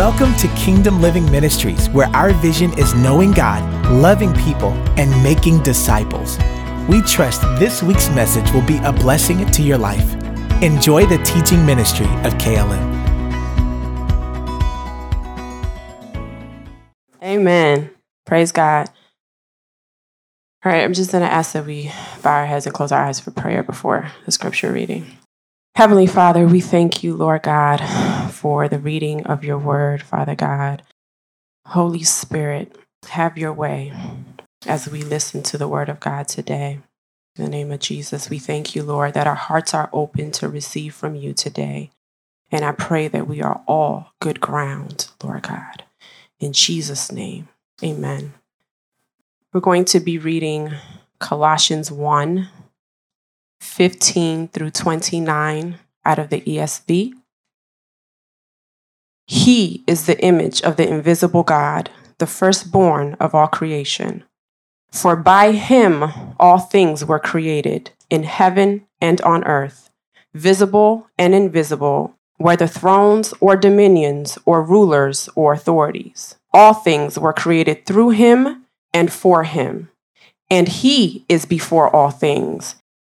Welcome to Kingdom Living Ministries, where our vision is knowing God, loving people, and making disciples. We trust this week's message will be a blessing to your life. Enjoy the teaching ministry of KLM. Amen. Praise God. All right, I'm just going to ask that we bow our heads and close our eyes for prayer before the scripture reading. Heavenly Father, we thank you, Lord God, for the reading of your word, Father God. Holy Spirit, have your way as we listen to the word of God today. In the name of Jesus, we thank you, Lord, that our hearts are open to receive from you today. And I pray that we are all good ground, Lord God. In Jesus' name, amen. We're going to be reading Colossians 1 15 through 29 out of the ESV. He is the image of the invisible God, the firstborn of all creation. For by him all things were created, in heaven and on earth, visible and invisible, whether thrones or dominions or rulers or authorities. All things were created through him and for him. And he is before all things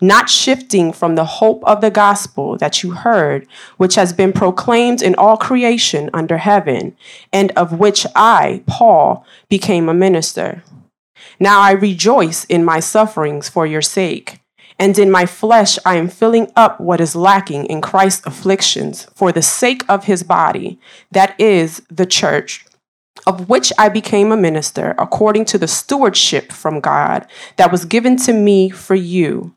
not shifting from the hope of the gospel that you heard, which has been proclaimed in all creation under heaven, and of which I, Paul, became a minister. Now I rejoice in my sufferings for your sake. And in my flesh, I am filling up what is lacking in Christ's afflictions for the sake of his body, that is, the church, of which I became a minister according to the stewardship from God that was given to me for you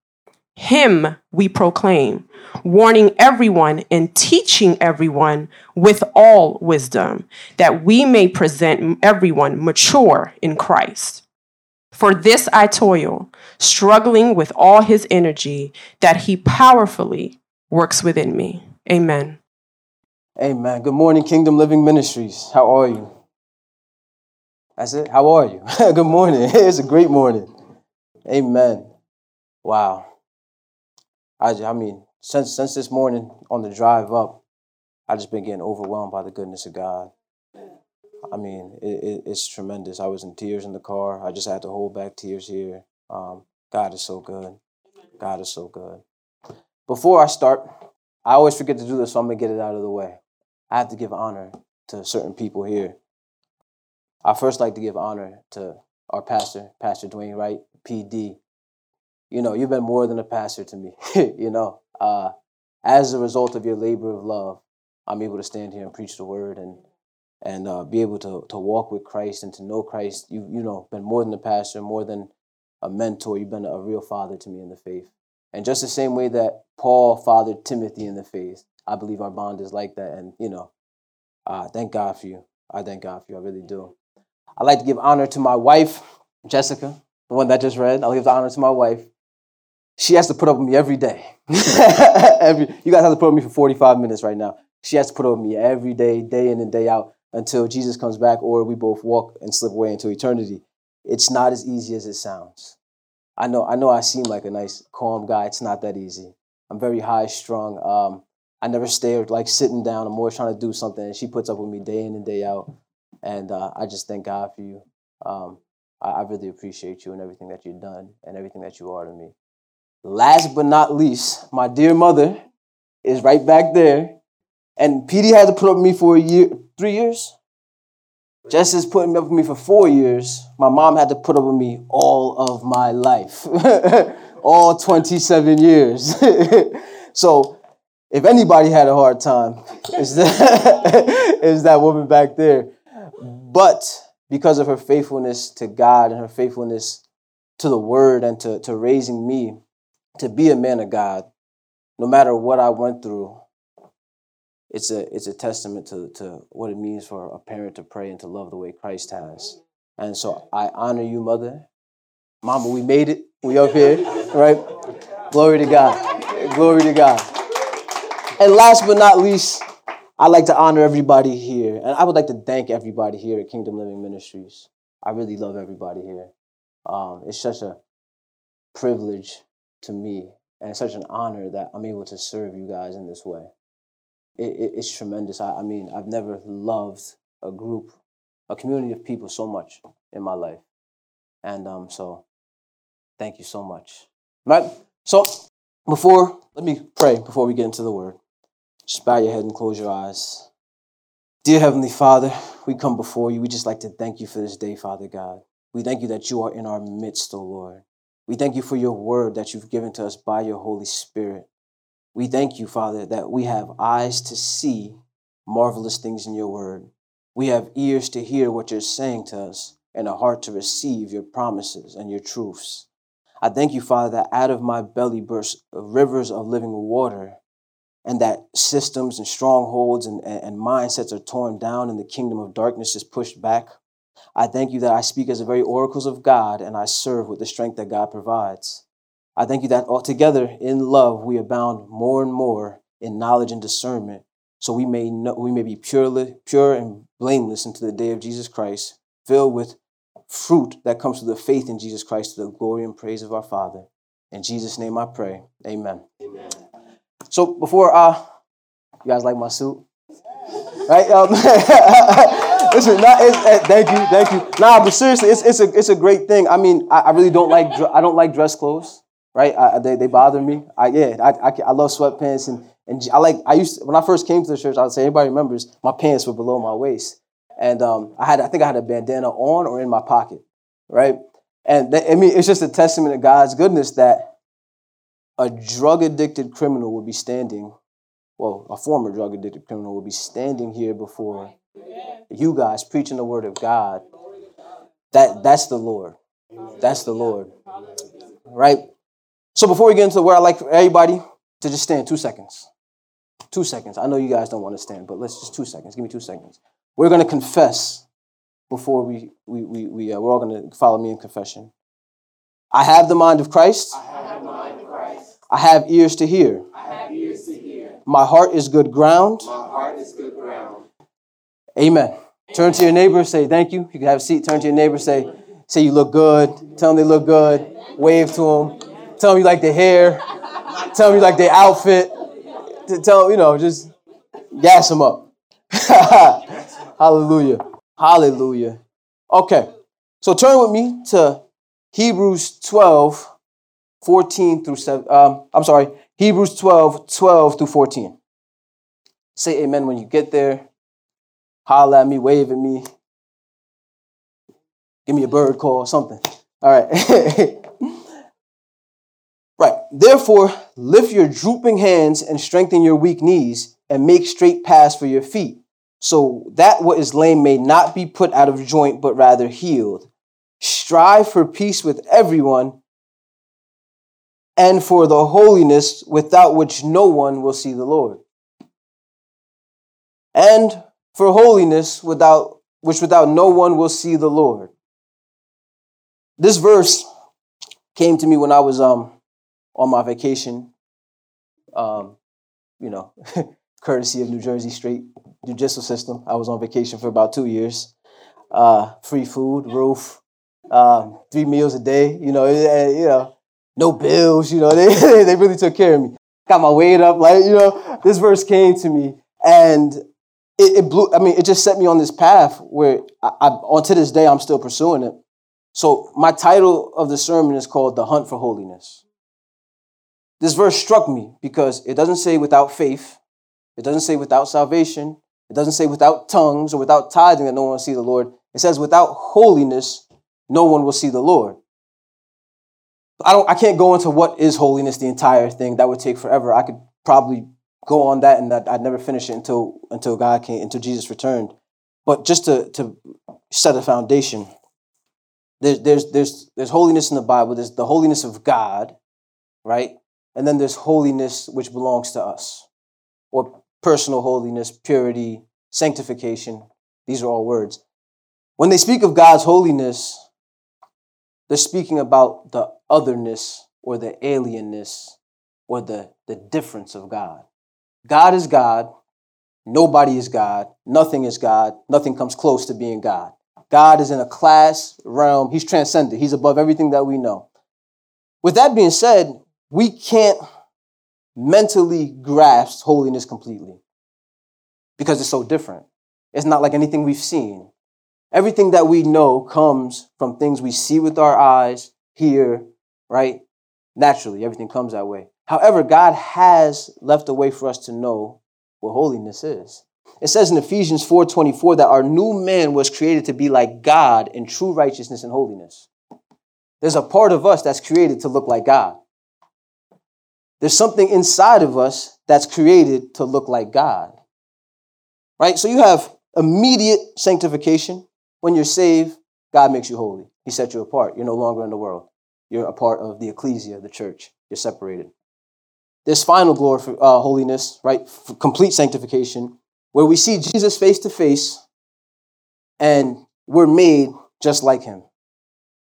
Him we proclaim warning everyone and teaching everyone with all wisdom, that we may present everyone mature in Christ. For this I toil, struggling with all his energy, that he powerfully works within me. Amen. Amen. Good morning, Kingdom Living Ministries. How are you? That's it. How are you? Good morning. It's a great morning. Amen. Wow. I, I mean, since since this morning on the drive up, I just been getting overwhelmed by the goodness of God. I mean, it, it, it's tremendous. I was in tears in the car. I just had to hold back tears here. Um, God is so good. God is so good. Before I start, I always forget to do this, so I'm gonna get it out of the way. I have to give honor to certain people here. I first like to give honor to our pastor, Pastor Dwayne Wright, PD. You know, you've been more than a pastor to me. you know, uh, as a result of your labor of love, I'm able to stand here and preach the word and and uh, be able to to walk with Christ and to know Christ. You you know been more than a pastor, more than a mentor. You've been a real father to me in the faith. And just the same way that Paul fathered Timothy in the faith, I believe our bond is like that. And you know, uh, thank God for you. I thank God for you. I really do. I'd like to give honor to my wife, Jessica, the one that just read. I'll give the honor to my wife she has to put up with me every day. every, you guys have to put up with me for 45 minutes right now. She has to put up with me every day, day in and day out, until Jesus comes back or we both walk and slip away into eternity. It's not as easy as it sounds. I know, I know I seem like a nice, calm guy. It's not that easy. I'm very high strung. Um, I never stay like sitting down. I'm always trying to do something. And she puts up with me day in and day out. And uh, I just thank God for you. Um, I, I really appreciate you and everything that you've done and everything that you are to me. Last but not least, my dear mother is right back there. And PD had to put up with me for a year, three years. Just as putting up with me for four years, my mom had to put up with me all of my life, all 27 years. so if anybody had a hard time, it's that, it's that woman back there. But because of her faithfulness to God and her faithfulness to the word and to, to raising me to be a man of God, no matter what I went through, it's a it's a testament to, to what it means for a parent to pray and to love the way Christ has. And so I honor you, mother. Mama, we made it. We up here, right? Glory to God. Glory to God. And last but not least, I'd like to honor everybody here. And I would like to thank everybody here at Kingdom Living Ministries. I really love everybody here. Um, it's such a privilege to me and such an honor that I'm able to serve you guys in this way. It, it, it's tremendous. I, I mean, I've never loved a group, a community of people so much in my life. And um, so, thank you so much. Right? So, before, let me pray before we get into the word. Just bow your head and close your eyes. Dear Heavenly Father, we come before you. We just like to thank you for this day, Father God. We thank you that you are in our midst, O oh Lord. We thank you for your word that you've given to us by your Holy Spirit. We thank you, Father, that we have eyes to see marvelous things in your word. We have ears to hear what you're saying to us and a heart to receive your promises and your truths. I thank you, Father, that out of my belly burst rivers of living water and that systems and strongholds and, and mindsets are torn down and the kingdom of darkness is pushed back. I thank you that I speak as the very oracles of God and I serve with the strength that God provides. I thank you that altogether in love we abound more and more in knowledge and discernment, so we may know, we may be purely pure and blameless into the day of Jesus Christ, filled with fruit that comes through the faith in Jesus Christ to the glory and praise of our Father. In Jesus' name I pray. Amen. Amen. So before uh you guys like my suit? Right? Um, listen, not, uh, thank you, thank you. Nah, but seriously, it's, it's, a, it's a great thing. I mean, I, I really don't like I don't like dress clothes, right? I, they, they bother me. I yeah, I, I, I love sweatpants and and I like I used to, when I first came to the church. I would say anybody remembers my pants were below my waist, and um, I had I think I had a bandana on or in my pocket, right? And I mean, it's just a testament to God's goodness that a drug addicted criminal would be standing, well, a former drug addicted criminal would be standing here before you guys preaching the word of God. That that's the Lord. That's the Lord. Right? So before we get into the word, I'd like for everybody to just stand two seconds. Two seconds. I know you guys don't want to stand, but let's just two seconds. Give me two seconds. We're going to confess before we, we, we, we uh, we're all going to follow me in confession. I have the mind of Christ. I have ears to hear. I have ears to hear. My heart is good ground. My heart is good ground. Amen. Turn to your neighbor, say thank you. You can have a seat. Turn to your neighbor, say, say you look good. Tell them they look good. Wave to them. Tell them you like their hair. Tell them you like their outfit. Tell you know, just gas them up. Hallelujah. Hallelujah. Okay. So turn with me to Hebrews 12, 14 through 7. Um, I'm sorry, Hebrews 12, 12 through 14. Say amen when you get there. Holler at me, wave at me. Give me a bird call, something. All right. right. Therefore, lift your drooping hands and strengthen your weak knees and make straight paths for your feet, so that what is lame may not be put out of joint, but rather healed. Strive for peace with everyone and for the holiness without which no one will see the Lord. And for holiness without which without no one will see the Lord. This verse came to me when I was um on my vacation. Um, you know, courtesy of New Jersey State Judicial System. I was on vacation for about two years. Uh, free food, roof, uh, three meals a day. You know, you know, no bills, you know, they, they really took care of me. Got my weight up, like, you know, this verse came to me and it, it blew. I mean, it just set me on this path where I, I, on to this day I'm still pursuing it. So my title of the sermon is called "The Hunt for Holiness." This verse struck me because it doesn't say without faith, it doesn't say without salvation, it doesn't say without tongues or without tithing that no one will see the Lord. It says without holiness, no one will see the Lord. I don't I can't go into what is holiness, the entire thing. That would take forever. I could probably go on that and that I'd never finish it until until God came, until Jesus returned. But just to, to set a foundation, there's there's there's there's holiness in the Bible. There's the holiness of God, right? And then there's holiness which belongs to us. Or personal holiness, purity, sanctification. These are all words. When they speak of God's holiness, they're speaking about the otherness or the alienness or the, the difference of God. God is God. Nobody is God. Nothing is God. Nothing comes close to being God. God is in a class realm. He's transcended. He's above everything that we know. With that being said, we can't mentally grasp holiness completely because it's so different. It's not like anything we've seen. Everything that we know comes from things we see with our eyes, hear, right? Naturally, everything comes that way. However, God has left a way for us to know what holiness is. It says in Ephesians 4:24 that our new man was created to be like God in true righteousness and holiness. There's a part of us that's created to look like God. There's something inside of us that's created to look like God. Right? So you have immediate sanctification. When you're saved, God makes you holy. He set you apart. You're no longer in the world. You're a part of the ecclesia, the church. You're separated. This final glory uh, holiness, right? For complete sanctification, where we see Jesus face to face and we're made just like him.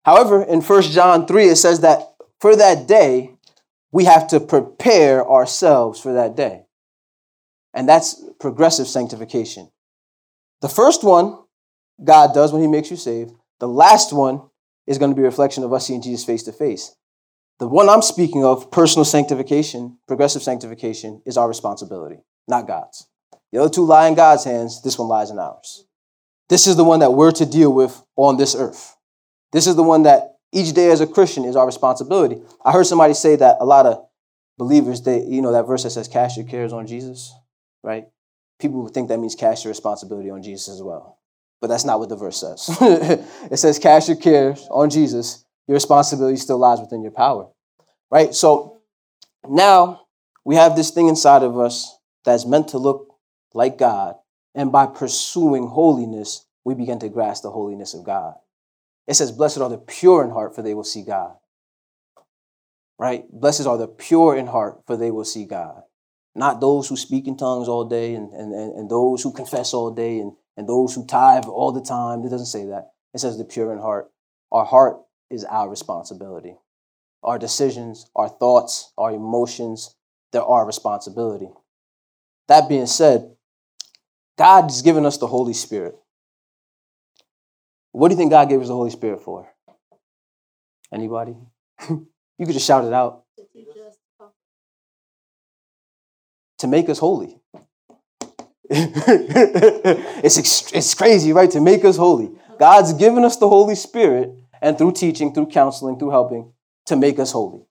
However, in 1 John 3, it says that for that day, we have to prepare ourselves for that day. And that's progressive sanctification. The first one, God does when he makes you saved. The last one is going to be a reflection of us seeing Jesus face to face. The one I'm speaking of, personal sanctification, progressive sanctification, is our responsibility, not God's. The other two lie in God's hands, this one lies in ours. This is the one that we're to deal with on this earth. This is the one that each day as a Christian is our responsibility. I heard somebody say that a lot of believers, they, you know, that verse that says, cast your cares on Jesus, right? People think that means cast your responsibility on Jesus as well. But that's not what the verse says. it says, cast your cares on Jesus your responsibility still lies within your power, right? So now we have this thing inside of us that's meant to look like God. And by pursuing holiness, we begin to grasp the holiness of God. It says, Blessed are the pure in heart, for they will see God. Right? Blessed are the pure in heart, for they will see God. Not those who speak in tongues all day and, and, and those who confess all day and, and those who tithe all the time. It doesn't say that. It says the pure in heart. Our heart is our responsibility. Our decisions, our thoughts, our emotions, they're our responsibility. That being said, God has given us the Holy Spirit. What do you think God gave us the Holy Spirit for? Anybody? you could just shout it out. To make us holy. it's, it's crazy, right? To make us holy. God's given us the Holy Spirit and through teaching, through counseling, through helping to make us holy.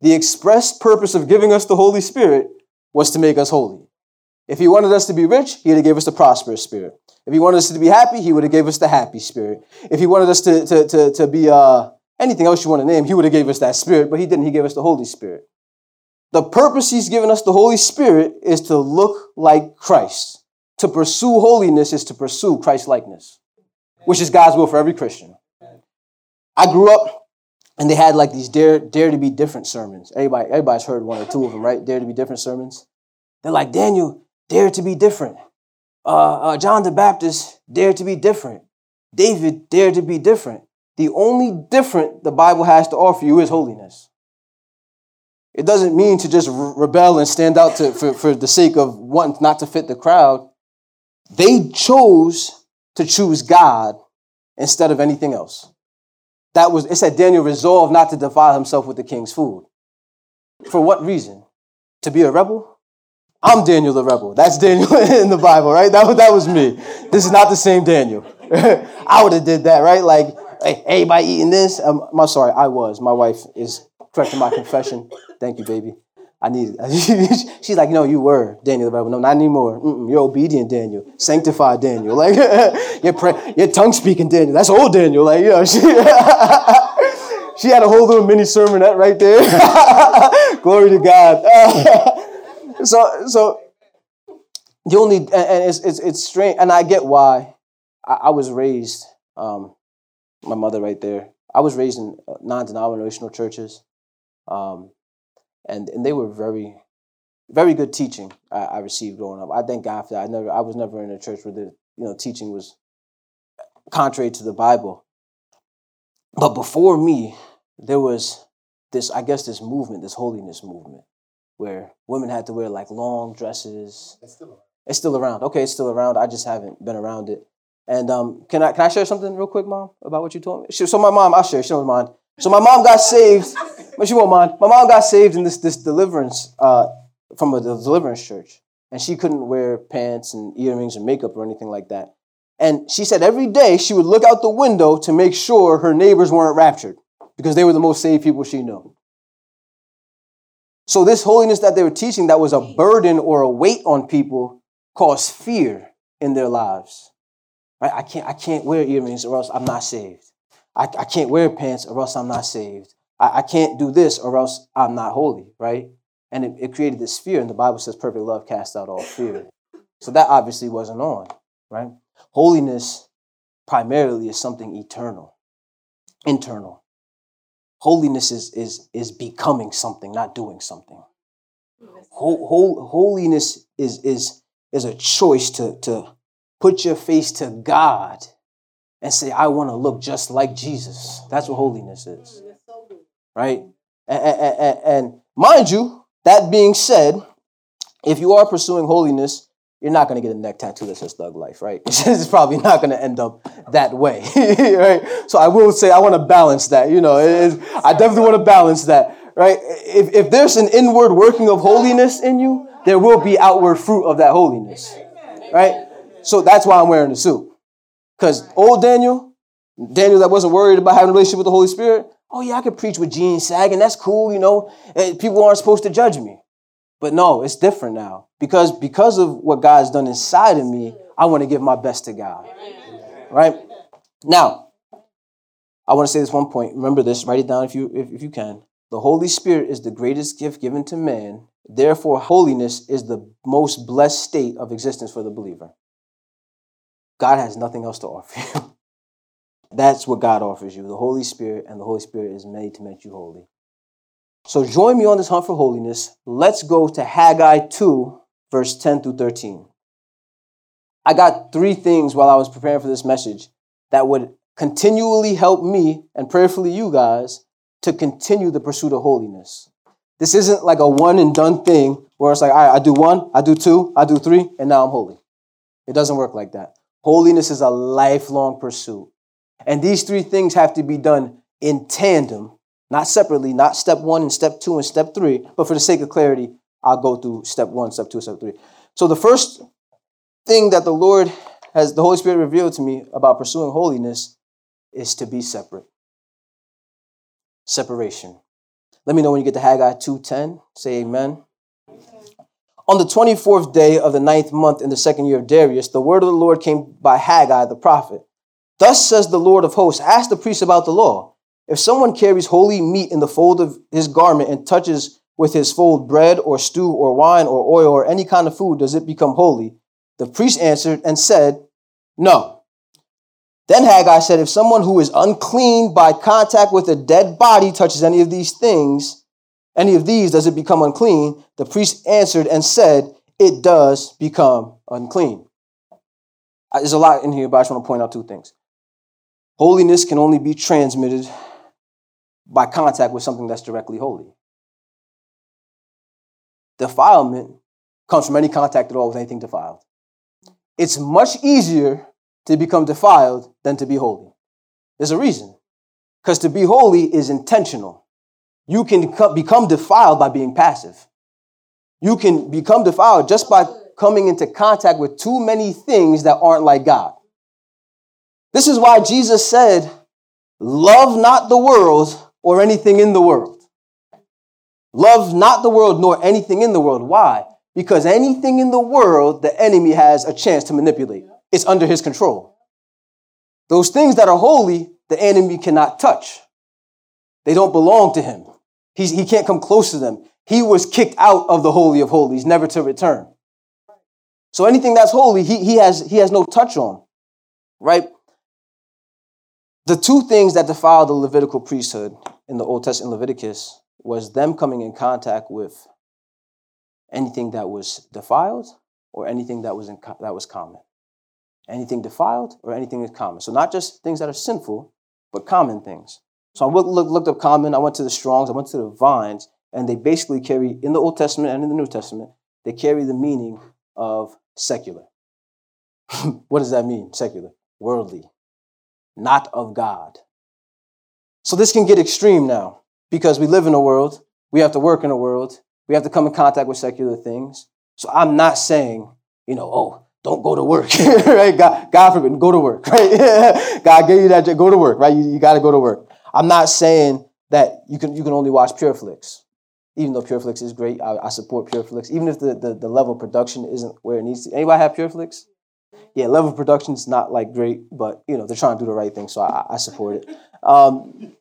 The express purpose of giving us the Holy Spirit was to make us holy. If he wanted us to be rich, he'd have gave us the prosperous spirit. If he wanted us to be happy, he would have gave us the happy spirit. If he wanted us to, to, to, to be uh, anything else you want to name, he would have gave us that spirit, but he didn't. He gave us the Holy Spirit. The purpose he's given us the Holy Spirit is to look like Christ. To pursue holiness is to pursue Christ likeness, which is God's will for every Christian. I grew up and they had like these dare dare to be different sermons. Everybody everybody's heard one or two of them, right? Dare to be different sermons. They're like Daniel, dare to be different. Uh, uh, John the Baptist, dare to be different. David, dare to be different. The only different the Bible has to offer you is holiness. It doesn't mean to just rebel and stand out to, for, for the sake of wanting not to fit the crowd. They chose to choose God instead of anything else. That was, it said Daniel resolved not to defile himself with the king's food. For what reason? To be a rebel? I'm Daniel the rebel. That's Daniel in the Bible, right? That, that was me. This is not the same Daniel. I would have did that, right? Like, hey, everybody eating this? Um, I'm sorry, I was. My wife is correcting my confession. Thank you, baby. I need. She's like, no, you were Daniel the Bible. No, not anymore. Mm-mm, you're obedient Daniel, sanctified Daniel. Like, you're, pray- you're tongue speaking Daniel. That's old Daniel. Like, you know, she, she had a whole little mini sermonette right there. Glory to God. so, so the only, and it's, it's, it's strange, and I get why. I, I was raised, um, my mother right there, I was raised in uh, non denominational churches. Um, and and they were very very good teaching I, I, received growing up. I thank God for that. I never I was never in a church where the you know teaching was contrary to the Bible. But before me, there was this I guess this movement, this holiness movement, where women had to wear like long dresses. It's still around. It's still around. Okay, it's still around. I just haven't been around it. And um, can I can I share something real quick, mom, about what you told me? So my mom, I'll share. She don't mind. So my mom got saved, but she won't mind. My mom got saved in this this deliverance uh, from a deliverance church, and she couldn't wear pants and earrings and makeup or anything like that. And she said every day she would look out the window to make sure her neighbors weren't raptured because they were the most saved people she knew. So this holiness that they were teaching that was a burden or a weight on people caused fear in their lives. Right? I can't I can't wear earrings or else I'm not saved. I, I can't wear pants or else I'm not saved. I, I can't do this or else I'm not holy, right? And it, it created this fear, and the Bible says perfect love casts out all fear. So that obviously wasn't on, right? Holiness primarily is something eternal, internal. Holiness is, is, is becoming something, not doing something. holiness is, is, is a choice to, to put your face to God and say, I want to look just like Jesus. That's what holiness is. Right? And, and, and, mind you, that being said, if you are pursuing holiness, you're not going to get a neck tattoo that says thug life, right? it's probably not going to end up that way, right? So I will say I want to balance that. You know, I definitely want to balance that, right? If, if there's an inward working of holiness in you, there will be outward fruit of that holiness, right? So that's why I'm wearing the suit. Because old Daniel, Daniel that wasn't worried about having a relationship with the Holy Spirit, oh yeah, I could preach with jeans sagging. That's cool, you know. Eh, people aren't supposed to judge me. But no, it's different now. Because because of what God's done inside of me, I want to give my best to God. Right? Now, I want to say this one point. Remember this, write it down if you if, if you can. The Holy Spirit is the greatest gift given to man. Therefore, holiness is the most blessed state of existence for the believer. God has nothing else to offer you. That's what God offers you the Holy Spirit, and the Holy Spirit is made to make you holy. So join me on this hunt for holiness. Let's go to Haggai 2, verse 10 through 13. I got three things while I was preparing for this message that would continually help me and prayerfully you guys to continue the pursuit of holiness. This isn't like a one and done thing where it's like, all right, I do one, I do two, I do three, and now I'm holy. It doesn't work like that. Holiness is a lifelong pursuit. And these three things have to be done in tandem, not separately, not step one and step two and step three. But for the sake of clarity, I'll go through step one, step two, step three. So the first thing that the Lord has, the Holy Spirit revealed to me about pursuing holiness is to be separate. Separation. Let me know when you get to Haggai 2.10. Say amen. On the 24th day of the ninth month in the second year of Darius, the word of the Lord came by Haggai the prophet. Thus says the Lord of hosts, ask the priests about the law. If someone carries holy meat in the fold of his garment and touches with his fold bread or stew or wine or oil or any kind of food, does it become holy? The priest answered and said, No. Then Haggai said, If someone who is unclean by contact with a dead body touches any of these things, any of these, does it become unclean? The priest answered and said, It does become unclean. Uh, there's a lot in here, but I just want to point out two things. Holiness can only be transmitted by contact with something that's directly holy. Defilement comes from any contact at all with anything defiled. It's much easier to become defiled than to be holy. There's a reason. Because to be holy is intentional. You can become defiled by being passive. You can become defiled just by coming into contact with too many things that aren't like God. This is why Jesus said, Love not the world or anything in the world. Love not the world nor anything in the world. Why? Because anything in the world, the enemy has a chance to manipulate. It's under his control. Those things that are holy, the enemy cannot touch. They don't belong to him. He's, he can't come close to them. He was kicked out of the Holy of Holies, never to return. So anything that's holy, he, he, has, he has no touch on, right? The two things that defiled the Levitical priesthood in the Old Testament Leviticus was them coming in contact with anything that was defiled or anything that was, in, that was common. Anything defiled or anything is common. So not just things that are sinful, but common things. So I looked, up common, I went to the Strongs, I went to the Vines, and they basically carry, in the Old Testament and in the New Testament, they carry the meaning of secular. what does that mean, secular? Worldly, not of God. So this can get extreme now because we live in a world, we have to work in a world, we have to come in contact with secular things. So I'm not saying, you know, oh, don't go to work, right? God, God forbid, go to work, right? God gave you that, go to work, right? You, you got to go to work. I'm not saying that you can you can only watch PureFlix, even though PureFlix is great. I, I support PureFlix, even if the, the, the level of production isn't where it needs to. Anybody have PureFlix? Yeah, level of production is not like great, but you know they're trying to do the right thing, so I, I support it. Um,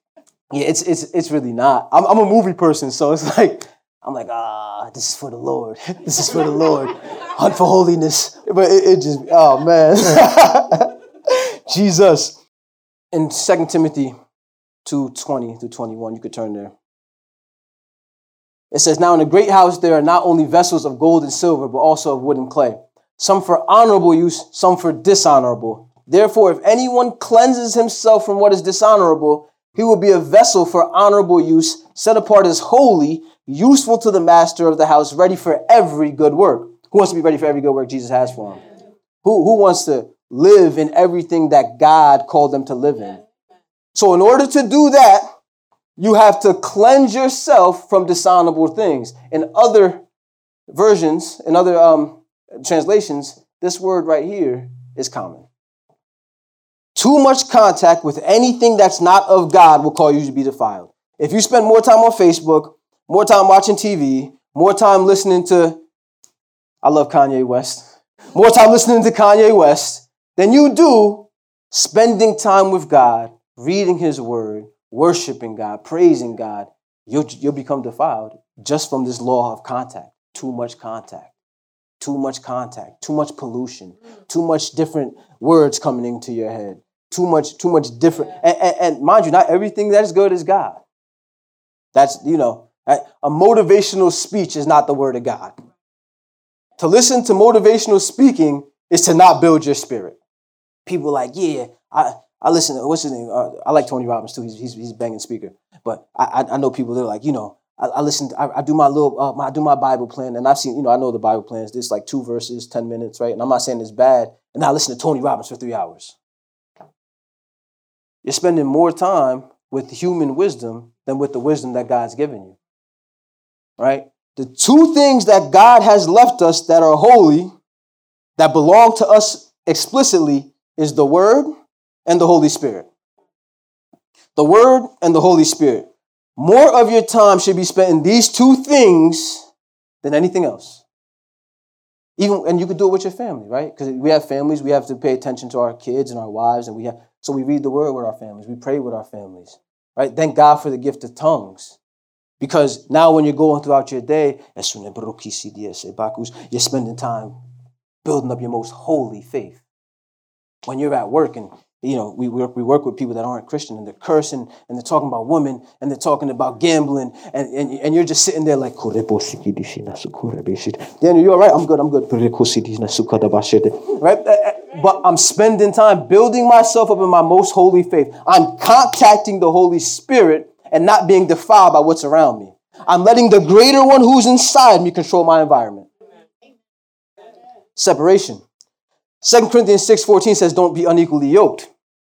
yeah, it's it's it's really not. I'm, I'm a movie person, so it's like I'm like, ah, this is for the Lord. This is for the Lord. Hunt for holiness. But it, it just, oh man. Jesus. In Second Timothy 2 20 to 21, you could turn there. It says, Now in the great house there are not only vessels of gold and silver, but also of wood and clay, some for honorable use, some for dishonorable. Therefore, if anyone cleanses himself from what is dishonorable, he will be a vessel for honorable use, set apart as holy, useful to the master of the house, ready for every good work. Who wants to be ready for every good work Jesus has for him? Who, who wants to live in everything that God called them to live in? So, in order to do that, you have to cleanse yourself from dishonorable things. In other versions, in other um, translations, this word right here is common. Too much contact with anything that's not of God will call you to be defiled. If you spend more time on Facebook, more time watching TV, more time listening to, I love Kanye West, more time listening to Kanye West than you do spending time with God, reading His Word, worshiping God, praising God, you'll, you'll become defiled just from this law of contact. Too much contact, too much contact, too much pollution, mm. too much different words coming into your head, too much, too much different. And, and, and mind you, not everything that is good is God. That's, you know, a motivational speech is not the word of God. To listen to motivational speaking is to not build your spirit. People like, yeah, I, I listen to, what's his name? Uh, I like Tony Robbins too. He's, he's, he's a banging speaker. But I, I, know people that are like, you know, I, I listen, to, I, I, do my little, uh, I do my Bible plan. And I've seen, you know, I know the Bible plans. There's like two verses, 10 minutes, right? And I'm not saying it's bad. And I listen to Tony Robbins for three hours. You're spending more time with human wisdom than with the wisdom that God's given you right? The two things that God has left us that are holy, that belong to us explicitly, is the Word and the Holy Spirit. The Word and the Holy Spirit. More of your time should be spent in these two things than anything else. Even and you could do it with your family, right? Because we have families, we have to pay attention to our kids and our wives, and we have so we read the word with our families, we pray with our families, right? Thank God for the gift of tongues. Because now when you're going throughout your day, you're spending time building up your most holy faith. When you're at work and you know, we work, we work with people that aren't Christian and they're cursing and they're talking about women and they're talking about gambling and, and, and you're just sitting there like, Daniel, you're all right? I'm good, I'm good. Right? Uh, uh, but I'm spending time building myself up in my most holy faith. I'm contacting the Holy Spirit and not being defiled by what's around me. I'm letting the greater one who's inside me control my environment. Separation. 2 Corinthians 6:14 says, Don't be unequally yoked.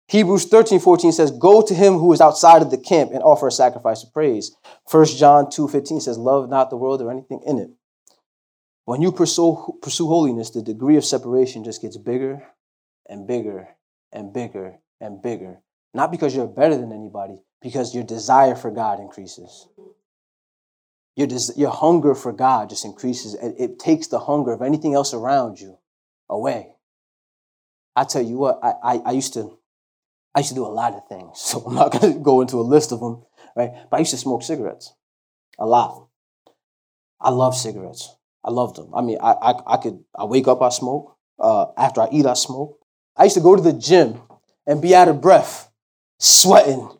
Hebrews 13 14 says, Go to him who is outside of the camp and offer a sacrifice of praise. 1 John 2 15 says, Love not the world or anything in it. When you pursue, pursue holiness, the degree of separation just gets bigger and bigger and bigger and bigger. Not because you're better than anybody, because your desire for God increases. Your, des- your hunger for God just increases, it takes the hunger of anything else around you away. I tell you what, I, I, I used to I used to do a lot of things, so I'm not to go into a list of them, right? But I used to smoke cigarettes a lot. I love cigarettes. I love them. I mean, I, I, I could, I wake up, I smoke. Uh, after I eat, I smoke. I used to go to the gym and be out of breath, sweating,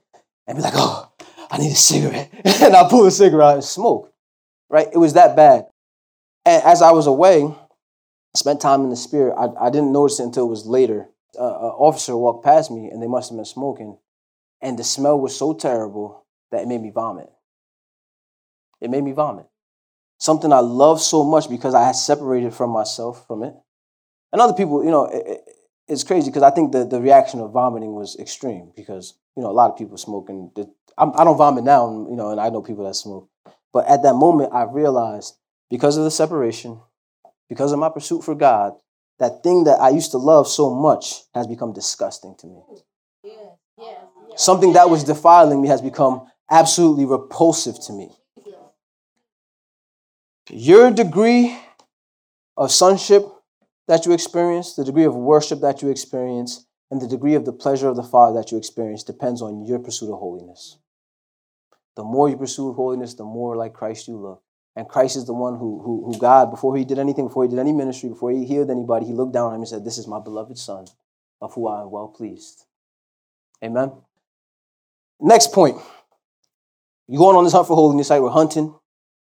and be like, oh, I need a cigarette. and I pull a cigarette and smoke, right? It was that bad. And as I was away, spent time in the spirit, I, I didn't notice it until it was later. Uh, an officer walked past me and they must have been smoking. And the smell was so terrible that it made me vomit. It made me vomit. Something I love so much because I had separated from myself from it. And other people, you know, it, it, it's crazy because I think the, the reaction of vomiting was extreme because, you know, a lot of people smoking. I don't vomit now, you know, and I know people that smoke. But at that moment, I realized because of the separation, because of my pursuit for God, that thing that I used to love so much has become disgusting to me. Yeah, yeah. Something that was defiling me has become absolutely repulsive to me. Your degree of sonship that you experience, the degree of worship that you experience, and the degree of the pleasure of the Father that you experience depends on your pursuit of holiness. The more you pursue holiness, the more like Christ you look. And Christ is the one who, who, who God, before he did anything, before he did any ministry, before he healed anybody, he looked down on him and said, This is my beloved Son, of who I am well pleased. Amen. Next point. You're going on this hunt for holiness, right? We're hunting,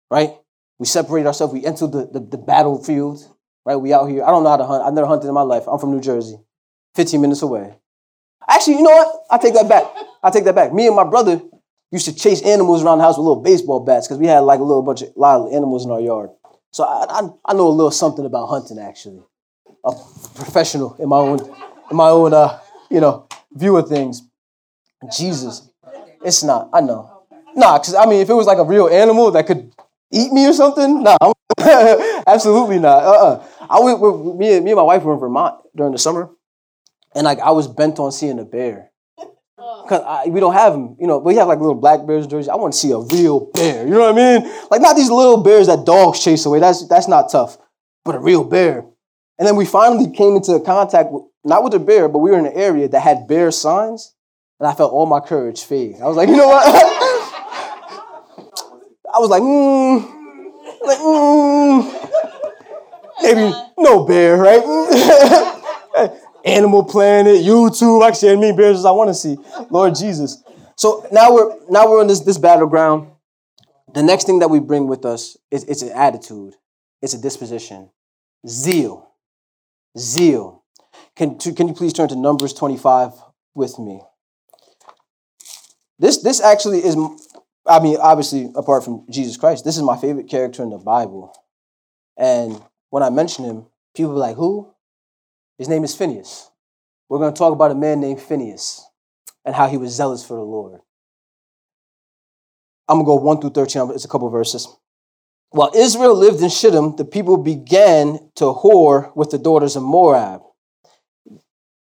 right? We separate ourselves. We enter the, the, the battlefield, right? We out here. I don't know how to hunt. I've never hunted in my life. I'm from New Jersey, 15 minutes away. Actually, you know what? I take that back. I take that back. Me and my brother used to chase animals around the house with little baseball bats because we had like a little bunch of lot of animals in our yard. So I, I, I know a little something about hunting actually. A professional in my own in my own uh, you know view of things. Jesus, it's not. I know. Nah, because I mean, if it was like a real animal that could eat me or something, nah, absolutely not. Uh-uh. I went with me and me and my wife were in Vermont during the summer, and like I was bent on seeing a bear. Cause we don't have them, you know. We have like little black bears Jersey. I want to see a real bear. You know what I mean? Like not these little bears that dogs chase away. That's that's not tough, but a real bear. And then we finally came into contact with not with a bear, but we were in an area that had bear signs, and I felt all my courage fade. I was like, you know what? I was like, hmm, like, mm, maybe no bear, right? Animal Planet, YouTube. I can see bears as I want to see. Lord Jesus. So now we're now we're on this, this battleground. The next thing that we bring with us is it's an attitude, it's a disposition, zeal, zeal. Can, can you please turn to Numbers 25 with me? This this actually is, I mean, obviously apart from Jesus Christ, this is my favorite character in the Bible. And when I mention him, people like, "Who?" His name is Phinehas. We're going to talk about a man named Phinehas and how he was zealous for the Lord. I'm going to go 1 through 13. It's a couple verses. While Israel lived in Shittim, the people began to whore with the daughters of Moab.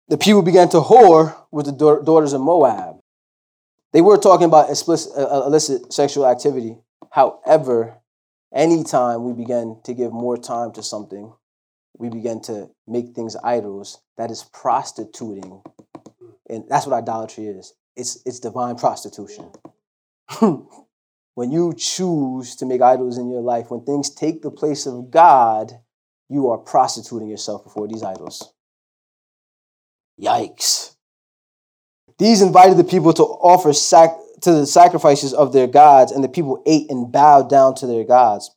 The people began to whore with the daughters of Moab. They were talking about explicit, uh, illicit sexual activity. However, anytime we begin to give more time to something, we begin to make things idols, that is prostituting. And that's what idolatry is. It's, it's divine prostitution. when you choose to make idols in your life, when things take the place of God, you are prostituting yourself before these idols. Yikes. These invited the people to offer sac- to the sacrifices of their gods, and the people ate and bowed down to their gods.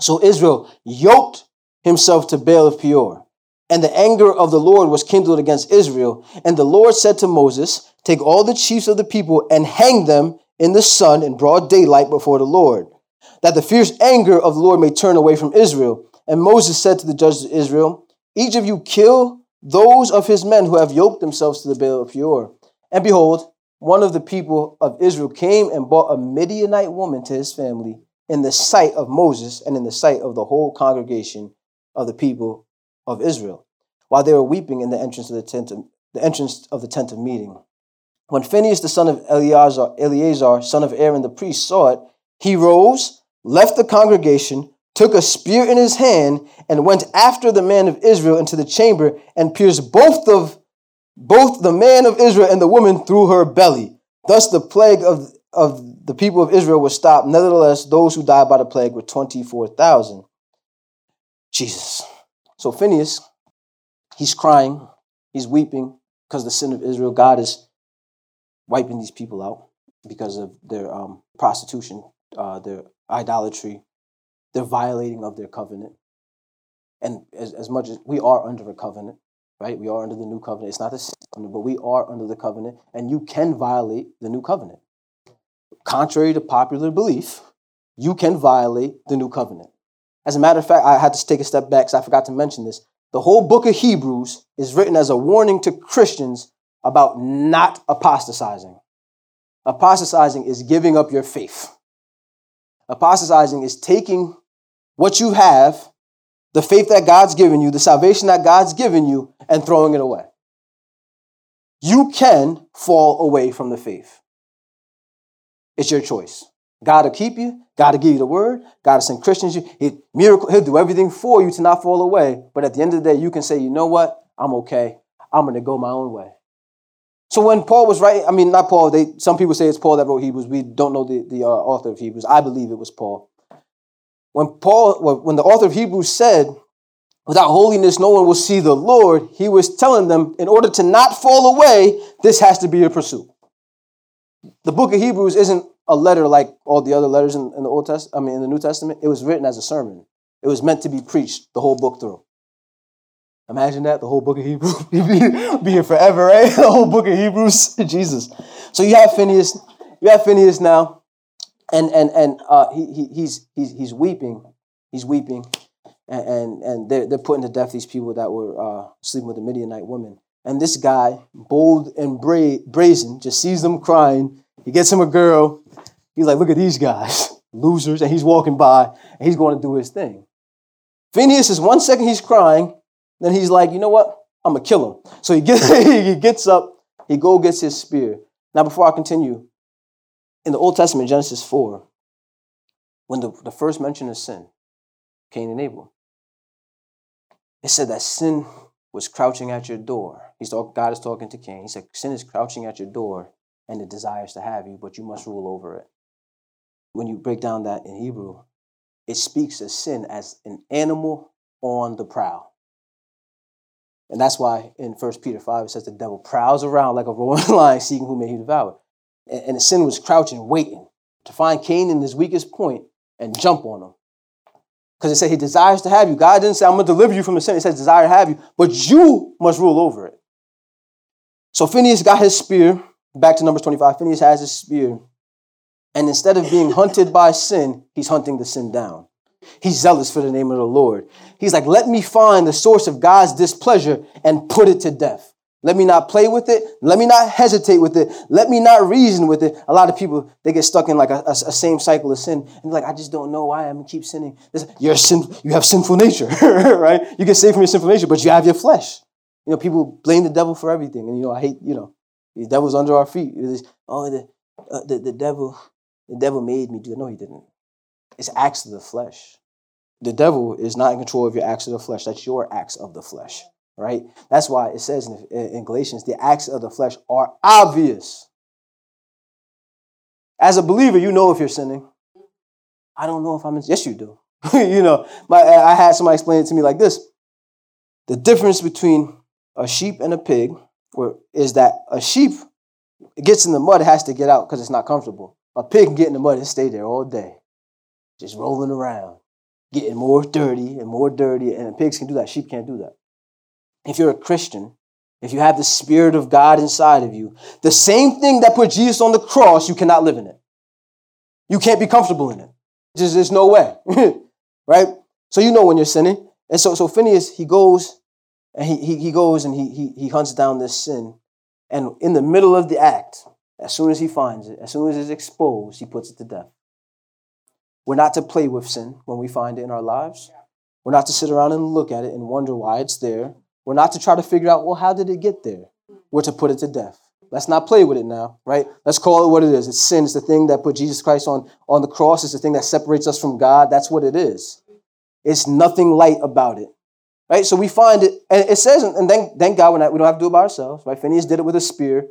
So Israel yoked himself to Baal of Peor. And the anger of the Lord was kindled against Israel. And the Lord said to Moses, Take all the chiefs of the people and hang them in the sun in broad daylight before the Lord, that the fierce anger of the Lord may turn away from Israel. And Moses said to the judges of Israel, Each of you kill those of his men who have yoked themselves to the Baal of Peor. And behold, one of the people of Israel came and brought a Midianite woman to his family in the sight of Moses and in the sight of the whole congregation of the people of Israel, while they were weeping in the entrance of the tent of, the entrance of the tent of meeting. When Phinehas the son of Eleazar, Eleazar, son of Aaron the priest, saw it, he rose, left the congregation, took a spear in his hand, and went after the man of Israel into the chamber and pierced both of both the man of Israel and the woman through her belly. Thus the plague of, of the people of Israel was stopped. Nevertheless, those who died by the plague were 24,000. Jesus. So Phinehas, he's crying, he's weeping because the sin of Israel. God is wiping these people out because of their um, prostitution, uh, their idolatry, their violating of their covenant. And as, as much as we are under a covenant, right? We are under the new covenant. It's not the same but we are under the covenant, and you can violate the new covenant. Contrary to popular belief, you can violate the new covenant. As a matter of fact, I had to take a step back because I forgot to mention this. The whole book of Hebrews is written as a warning to Christians about not apostatizing. Apostatizing is giving up your faith. Apostatizing is taking what you have, the faith that God's given you, the salvation that God's given you, and throwing it away. You can fall away from the faith. It's your choice. God will keep you. God will give you the word. God will send Christians. You, he, miracle, he'll do everything for you to not fall away. But at the end of the day, you can say, you know what? I'm okay. I'm going to go my own way. So when Paul was writing, I mean, not Paul. They some people say it's Paul that wrote Hebrews. We don't know the, the uh, author of Hebrews. I believe it was Paul. When Paul, when the author of Hebrews said, "Without holiness, no one will see the Lord," he was telling them, in order to not fall away, this has to be a pursuit. The book of Hebrews isn't a letter like all the other letters in, in the Old Testament. I mean, in the New Testament, it was written as a sermon. It was meant to be preached the whole book through. Imagine that, the whole book of Hebrews being forever, right? The whole book of Hebrews, Jesus. So you have Phinehas, you have Phinehas now, and and and uh, he, he he's he's he's weeping, he's weeping, and and, and they're they're putting to death these people that were uh, sleeping with the Midianite woman. And this guy, bold and bra- brazen, just sees them crying. He gets him a girl. He's like, look at these guys, losers, and he's walking by, and he's going to do his thing. Phinehas is one second he's crying, then he's like, you know what? I'm gonna kill him. So he gets he gets up, he go gets his spear. Now, before I continue, in the Old Testament, Genesis 4, when the, the first mention of sin, Cain and Abel, it said that sin was crouching at your door. He's talk, God is talking to Cain. He said, Sin is crouching at your door and it desires to have you, but you must rule over it. When you break down that in Hebrew, it speaks of sin as an animal on the prowl. And that's why in 1 Peter 5 it says the devil prowls around like a roaring lion seeking whom may he devour. And, and the sin was crouching, waiting to find Cain in his weakest point and jump on him. Because it said he desires to have you. God didn't say, I'm going to deliver you from the sin. It says desire to have you, but you must rule over it. So Phinehas got his spear. Back to Numbers 25. Phinehas has his spear. And instead of being hunted by sin, he's hunting the sin down. He's zealous for the name of the Lord. He's like, let me find the source of God's displeasure and put it to death. Let me not play with it. Let me not hesitate with it. Let me not reason with it. A lot of people, they get stuck in like a, a, a same cycle of sin. And like, I just don't know why I'm keep sinning. You're sin, you have sinful nature, right? You get saved from your sinful nature, but you have your flesh. You know, people blame the devil for everything. And, you know, I hate, you know, the devil's under our feet. Oh, the, uh, the, the devil, the devil made me do it. No, he didn't. It's acts of the flesh. The devil is not in control of your acts of the flesh. That's your acts of the flesh, right? That's why it says in, in Galatians, the acts of the flesh are obvious. As a believer, you know if you're sinning. I don't know if I'm in. Yes, you do. you know, my, I had somebody explain it to me like this: the difference between a sheep and a pig is that a sheep gets in the mud, it has to get out because it's not comfortable. A pig can get in the mud and stay there all day, just rolling around, getting more dirty and more dirty. And pigs can do that. Sheep can't do that. If you're a Christian, if you have the Spirit of God inside of you, the same thing that put Jesus on the cross, you cannot live in it. You can't be comfortable in it. There's no way. right? So you know when you're sinning. And so, so Phinehas, he goes and he, he, he goes and he, he, he hunts down this sin. And in the middle of the act, as soon as he finds it, as soon as it's exposed, he puts it to death. We're not to play with sin when we find it in our lives. We're not to sit around and look at it and wonder why it's there. We're not to try to figure out, well, how did it get there? We're to put it to death. Let's not play with it now, right? Let's call it what it is. It's sin. It's the thing that put Jesus Christ on, on the cross. It's the thing that separates us from God. That's what it is. It's nothing light about it. Right? So we find it, and it says, and thank, thank God we're not, we don't have to do it by ourselves, right? Phinehas did it with a spear.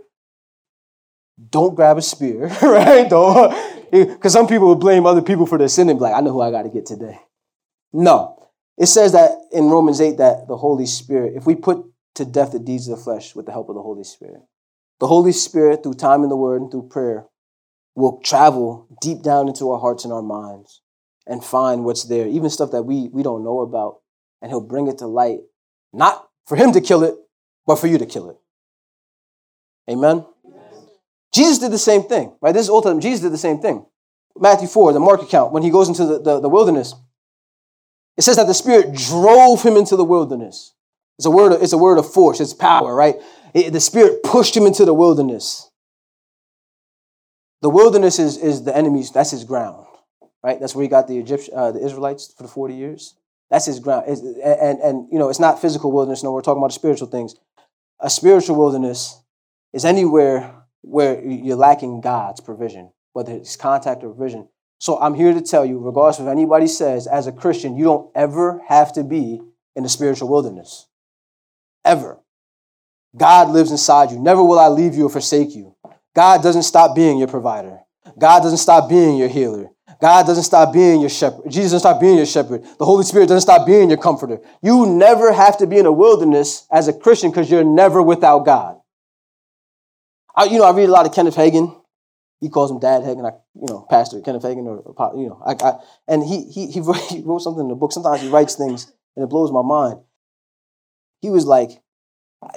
Don't grab a spear, right? Don't, because some people will blame other people for their sin and be like, I know who I got to get today. No. It says that in Romans 8 that the Holy Spirit, if we put to death the deeds of the flesh with the help of the Holy Spirit, the Holy Spirit, through time in the Word and through prayer, will travel deep down into our hearts and our minds and find what's there, even stuff that we, we don't know about, and He'll bring it to light, not for Him to kill it, but for you to kill it. Amen? Jesus did the same thing, right? This is Old Testament. Jesus did the same thing. Matthew 4, the Mark account, when he goes into the, the, the wilderness, it says that the Spirit drove him into the wilderness. It's a word of, it's a word of force, it's power, right? It, the Spirit pushed him into the wilderness. The wilderness is, is the enemy's, that's his ground, right? That's where he got the Egyptian, uh, the Israelites for the 40 years. That's his ground. And, and, you know, it's not physical wilderness, no, we're talking about spiritual things. A spiritual wilderness is anywhere where you're lacking God's provision, whether it's contact or vision. So I'm here to tell you, regardless of anybody says, as a Christian, you don't ever have to be in the spiritual wilderness. Ever. God lives inside you. Never will I leave you or forsake you. God doesn't stop being your provider. God doesn't stop being your healer. God doesn't stop being your shepherd. Jesus doesn't stop being your shepherd. The Holy Spirit doesn't stop being your comforter. You never have to be in a wilderness as a Christian because you're never without God. I, you know, I read a lot of Kenneth Hagin. He calls him Dad Hagin. I, you know, Pastor Kenneth Hagin, or you know, I, I and he he he wrote, something in the book. Sometimes he writes things and it blows my mind. He was like,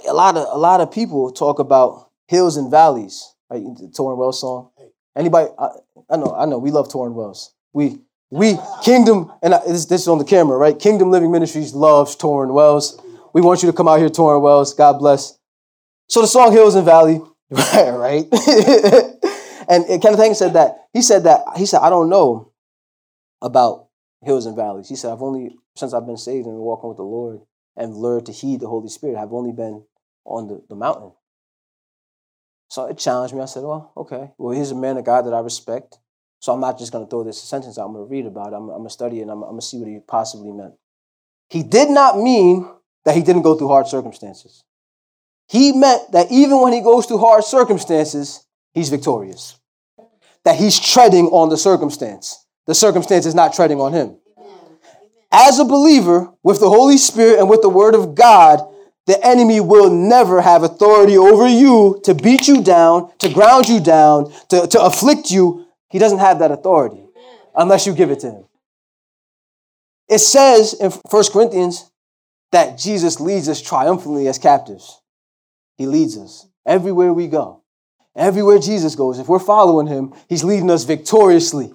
a lot of a lot of people talk about hills and valleys. Right? The Tauren Wells song. Anybody? I, I know, I know. We love Tauren Wells. We we Kingdom, and I, this, this is on the camera, right? Kingdom Living Ministries loves Tauren Wells. We want you to come out here, Tauren Wells. God bless. So the song Hills and Valley, right? right? and, and Kenneth Hagin said that. He said that. He said, I don't know about hills and valleys. He said, I've only, since I've been saved and walking with the Lord and learned to heed the Holy Spirit, I've only been on the, the mountain. So it challenged me. I said, well, okay. Well, he's a man of God that I respect. So I'm not just going to throw this sentence out. I'm going to read about it. I'm, I'm going to study it and I'm, I'm going to see what he possibly meant. He did not mean that he didn't go through hard circumstances. He meant that even when he goes through hard circumstances, he's victorious. That he's treading on the circumstance. The circumstance is not treading on him. As a believer, with the Holy Spirit and with the Word of God, the enemy will never have authority over you to beat you down, to ground you down, to, to afflict you. He doesn't have that authority unless you give it to him. It says in 1 Corinthians that Jesus leads us triumphantly as captives. He leads us everywhere we go. Everywhere Jesus goes, if we're following him, he's leading us victoriously.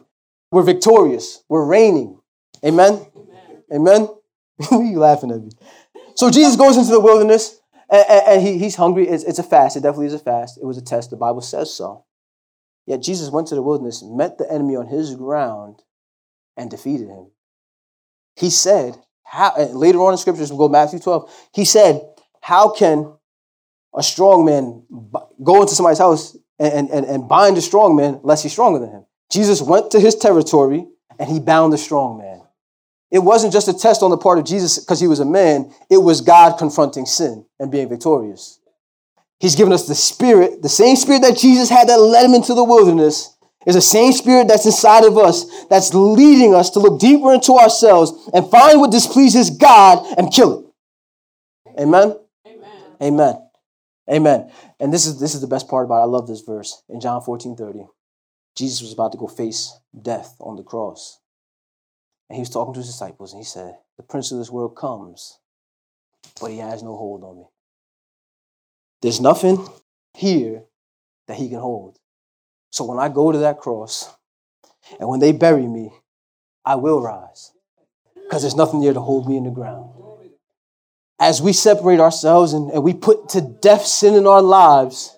We're victorious. We're reigning. Amen? Amen? Amen? you laughing at me? So Jesus goes into the wilderness and, and, and he, he's hungry. It's, it's a fast. It definitely is a fast. It was a test. The Bible says so. Yet Jesus went to the wilderness, met the enemy on his ground, and defeated him. He said, how, later on in scriptures, we'll go Matthew 12. He said, How can a strong man go into somebody's house and, and, and bind a strong man unless he's stronger than him? Jesus went to his territory and he bound the strong man. It wasn't just a test on the part of Jesus because he was a man, it was God confronting sin and being victorious. He's given us the spirit, the same spirit that Jesus had that led him into the wilderness, is the same spirit that's inside of us that's leading us to look deeper into ourselves and find what displeases God and kill it. Amen? Amen. Amen. Amen. And this is this is the best part about it. I love this verse in John 14 30. Jesus was about to go face death on the cross. And he was talking to his disciples, and he said, The prince of this world comes, but he has no hold on me. There's nothing here that he can hold. So when I go to that cross, and when they bury me, I will rise. Because there's nothing there to hold me in the ground as we separate ourselves and, and we put to death sin in our lives,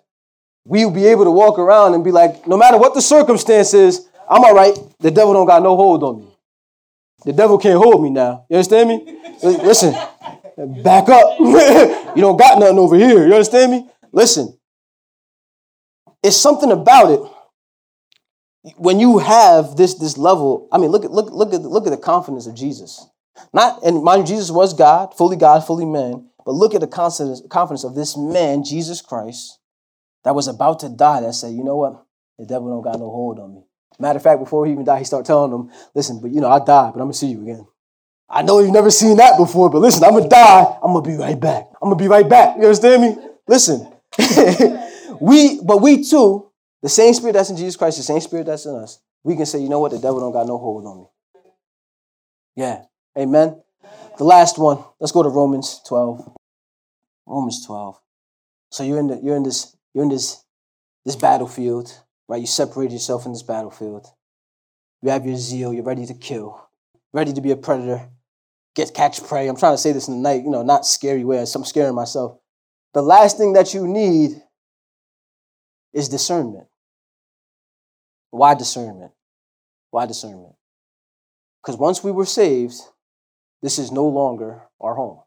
we'll be able to walk around and be like, no matter what the circumstances, I'm all right. The devil don't got no hold on me. The devil can't hold me now. You understand me? Listen, back up. you don't got nothing over here. You understand me? Listen, it's something about it when you have this this level. I mean, look at look look at look at the confidence of Jesus. Not and mind you, Jesus was God, fully God, fully man. But look at the confidence of this man, Jesus Christ, that was about to die. That said, you know what? The devil don't got no hold on me. Matter of fact, before he even died, he started telling them, listen, but you know, I died, but I'm gonna see you again. I know you've never seen that before, but listen, I'm gonna die. I'm gonna be right back. I'm gonna be right back. You understand me? Listen. we, but we too, the same spirit that's in Jesus Christ, the same spirit that's in us, we can say, you know what, the devil don't got no hold on me. Yeah. Amen. The last one. Let's go to Romans 12. Romans 12. So you're in the, you're in this you're in this this battlefield, right? You separate yourself in this battlefield. You have your zeal. You're ready to kill, ready to be a predator, get catch prey. I'm trying to say this in the night, you know, not scary way. I'm scaring myself. The last thing that you need is discernment. Why discernment? Why discernment? Because once we were saved, this is no longer our home.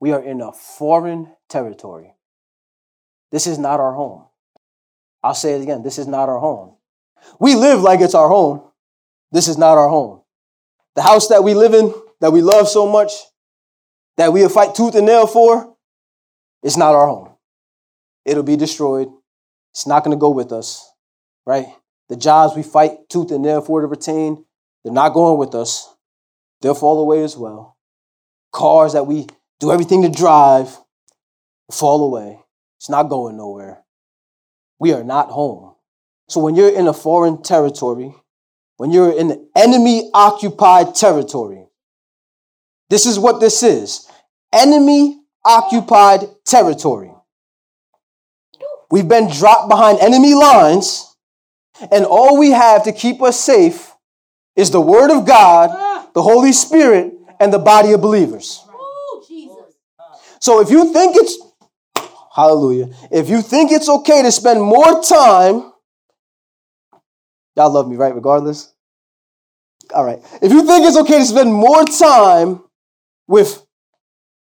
We are in a foreign territory. This is not our home. I'll say it again. This is not our home. We live like it's our home. This is not our home. The house that we live in, that we love so much, that we'll fight tooth and nail for, it's not our home. It'll be destroyed. It's not going to go with us, right? The jobs we fight tooth and nail for to retain, they're not going with us. They'll fall away as well. Cars that we do everything to drive fall away. It's not going nowhere. We are not home. So when you're in a foreign territory, when you're in enemy occupied territory, this is what this is enemy occupied territory. We've been dropped behind enemy lines, and all we have to keep us safe is the Word of God, the Holy Spirit, and the body of believers. So if you think it's Hallelujah. If you think it's okay to spend more time, y'all love me, right? Regardless. All right. If you think it's okay to spend more time with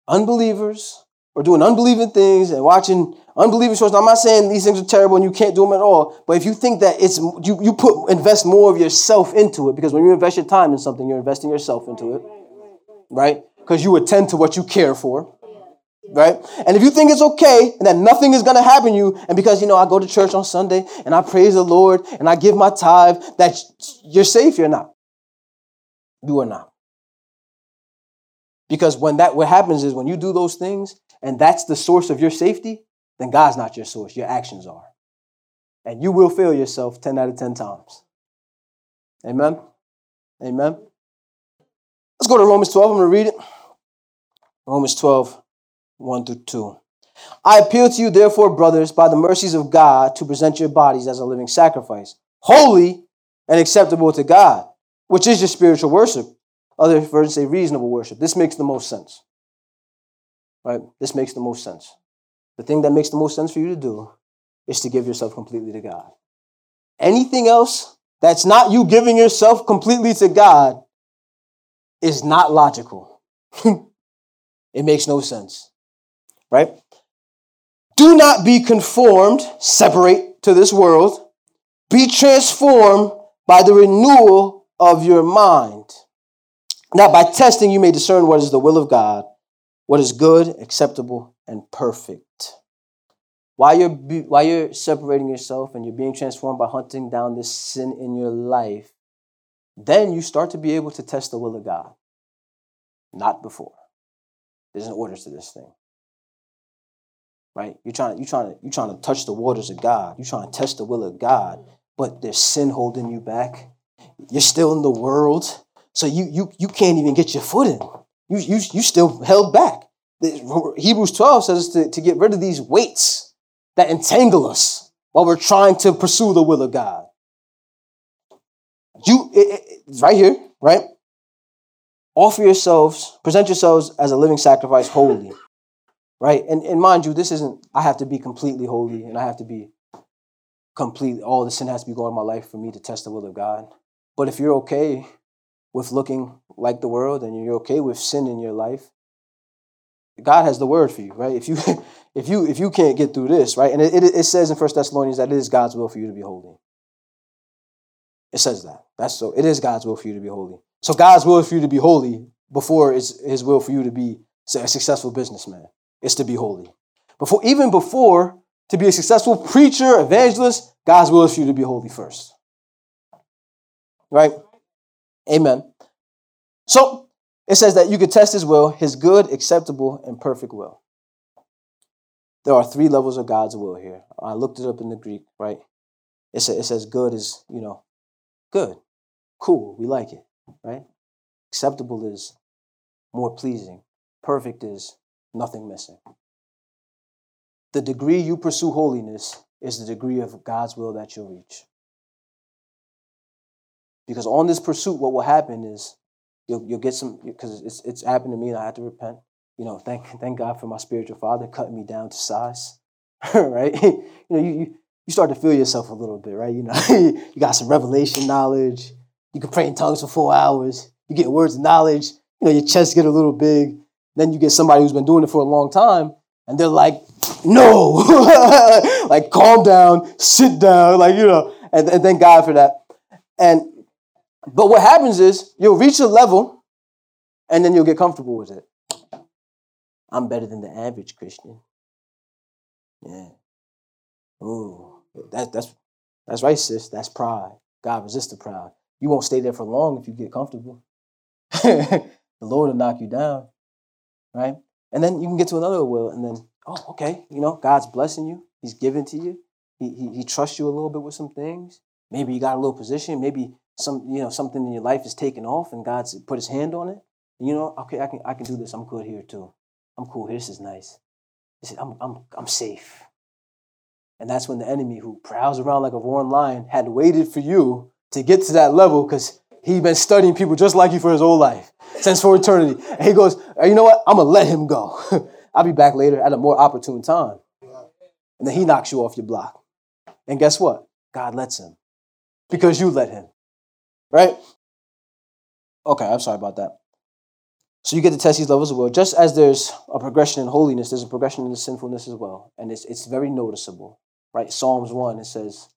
unbelievers or doing unbelieving things and watching unbelieving shows, now I'm not saying these things are terrible and you can't do them at all, but if you think that it's you, you put invest more of yourself into it, because when you invest your time in something, you're investing yourself into it, right? Because you attend to what you care for right? And if you think it's okay and that nothing is to happen to you, and because, you know, I go to church on Sunday and I praise the Lord and I give my tithe, that you're safe, you're not. You are not. Because when that, what happens is when you do those things and that's the source of your safety, then God's not your source, your actions are. And you will fail yourself 10 out of 10 times. Amen? Amen? Let's go to Romans 12. I'm going to read it. Romans 12. 1 through 2. I appeal to you, therefore, brothers, by the mercies of God, to present your bodies as a living sacrifice, holy and acceptable to God, which is your spiritual worship. Other versions say reasonable worship. This makes the most sense. Right? This makes the most sense. The thing that makes the most sense for you to do is to give yourself completely to God. Anything else that's not you giving yourself completely to God is not logical. it makes no sense right? Do not be conformed, separate to this world. Be transformed by the renewal of your mind. Now, by testing, you may discern what is the will of God, what is good, acceptable, and perfect. While you're, while you're separating yourself and you're being transformed by hunting down this sin in your life, then you start to be able to test the will of God. Not before. There's an order to this thing right? You're trying, you're trying to, you're trying to touch the waters of God. You're trying to test the will of God, but there's sin holding you back. You're still in the world, so you you you can't even get your foot in. You you you still held back. Hebrews 12 says to, to get rid of these weights that entangle us while we're trying to pursue the will of God. You it, it, right here, right? Offer yourselves, present yourselves as a living sacrifice, holy right? And, and mind you, this isn't, I have to be completely holy and I have to be complete all the sin has to be gone in my life for me to test the will of God. But if you're okay with looking like the world and you're okay with sin in your life, God has the word for you, right? If you if you if you can't get through this, right? And it, it, says in First Thessalonians that it is God's will for you to be holy. It says that. That's so it is God's will for you to be holy. So God's will for you to be holy before it's his will for you to be a successful businessman. It's to be holy. Before even before to be a successful preacher, evangelist, God's will is for you to be holy first. Right? Amen. So it says that you could test his will, his good, acceptable, and perfect will. There are three levels of God's will here. I looked it up in the Greek, right? It says, it says good is, you know, good, cool, we like it, right? Acceptable is more pleasing. Perfect is nothing missing. The degree you pursue holiness is the degree of God's will that you'll reach. Because on this pursuit, what will happen is you'll, you'll get some, because it's, it's happened to me and I had to repent. You know, thank, thank God for my spiritual father cutting me down to size, right? you know, you, you, you start to feel yourself a little bit, right? You know, you got some revelation knowledge. You can pray in tongues for four hours. You get words of knowledge. You know, your chest get a little big. Then you get somebody who's been doing it for a long time, and they're like, no, like calm down, sit down, like, you know, and, and thank God for that. And but what happens is you'll reach a level and then you'll get comfortable with it. I'm better than the average Christian. Yeah. Ooh, that, that's that's right, sis. That's pride. God resists the proud. You won't stay there for long if you get comfortable. the Lord will knock you down, right? And then you can get to another will, and then oh, okay, you know, God's blessing you. He's giving to you. He, he, he trusts you a little bit with some things. Maybe you got a little position. Maybe some, you know, something in your life is taken off and God's put his hand on it. You know, okay, I can, I can do this. I'm good here too. I'm cool. Here. This is nice. This is, I'm, I'm, I'm safe. And that's when the enemy who prowls around like a roaring lion had waited for you to get to that level because he'd been studying people just like you for his whole life, since for eternity. And he goes, you know what? I'm to let him go. I'll be back later at a more opportune time. And then he knocks you off your block. And guess what? God lets him because you let him. Right? Okay, I'm sorry about that. So you get to test these levels as well. Just as there's a progression in holiness, there's a progression in the sinfulness as well. And it's, it's very noticeable. Right? Psalms 1, it says,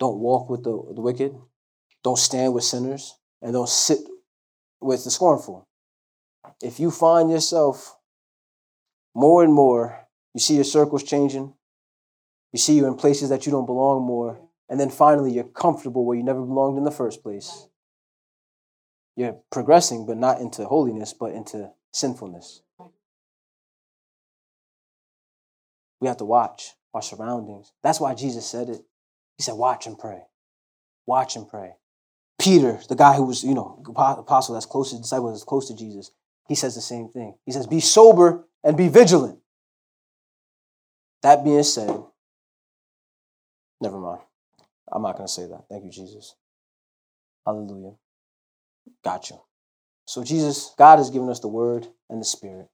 Don't walk with the, the wicked, don't stand with sinners, and don't sit with the scornful. If you find yourself more and more, you see your circles changing. You see you're in places that you don't belong more. And then finally, you're comfortable where you never belonged in the first place. You're progressing, but not into holiness, but into sinfulness. We have to watch our surroundings. That's why Jesus said it. He said, Watch and pray. Watch and pray. Peter, the guy who was, you know, apostle that's close to disciple that's close to Jesus, he says the same thing. He says, Be sober and be vigilant. That being said, never mind. I'm not going to say that. Thank you, Jesus. Hallelujah. Gotcha. So, Jesus, God has given us the word and the spirit.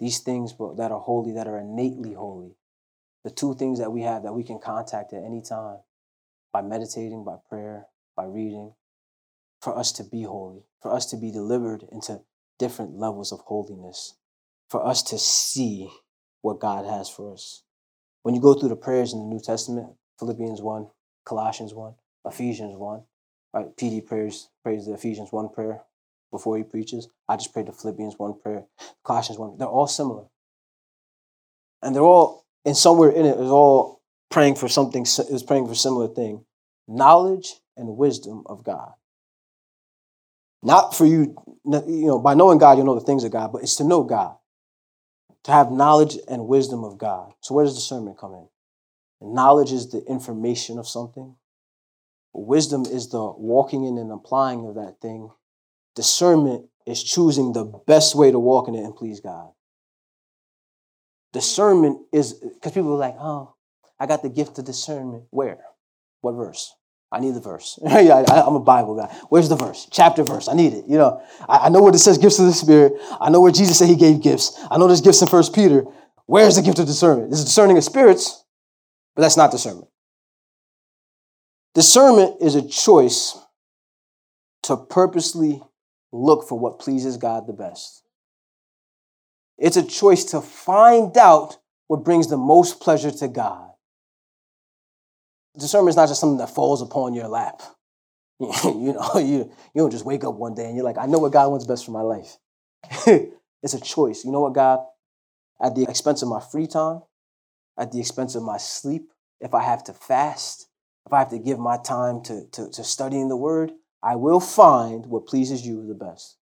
These things that are holy, that are innately holy. The two things that we have that we can contact at any time by meditating, by prayer, by reading, for us to be holy, for us to be delivered into different levels of holiness for us to see what God has for us. When you go through the prayers in the New Testament, Philippians 1, Colossians 1, Ephesians 1, right? PD prays, prays the Ephesians 1 prayer before he preaches. I just prayed the Philippians 1 prayer, Colossians 1. They're all similar. And they're all, and somewhere in it, is all praying for something, is praying for similar thing. Knowledge and wisdom of God. Not for you, you know, by knowing God, you know the things of God, but it's to know God to have knowledge and wisdom of God. So, where does discernment come in? Knowledge is the information of something, wisdom is the walking in and applying of that thing. Discernment is choosing the best way to walk in it and please God. Discernment is because people are like, oh, I got the gift of discernment. Where? What verse? I need the verse. yeah, I, am a Bible guy. Where's the verse? Chapter verse. I need it. You know, I, I know what it says gifts of the Spirit. I know where Jesus said he gave gifts. I know there's gifts in First Peter. Where's the gift of discernment? This is discerning of spirits, but that's not discernment. Discernment is a choice to purposely look for what pleases God the best. It's a choice to find out what brings the most pleasure to God. Discernment is not just something that falls upon your lap. you know, you, you don't just wake up one day and you're like, I know what God wants best for my life. it's a choice. You know what, God? At the expense of my free time, at the expense of my sleep, if I have to fast, if I have to give my time to, to, to studying the word, I will find what pleases you the best.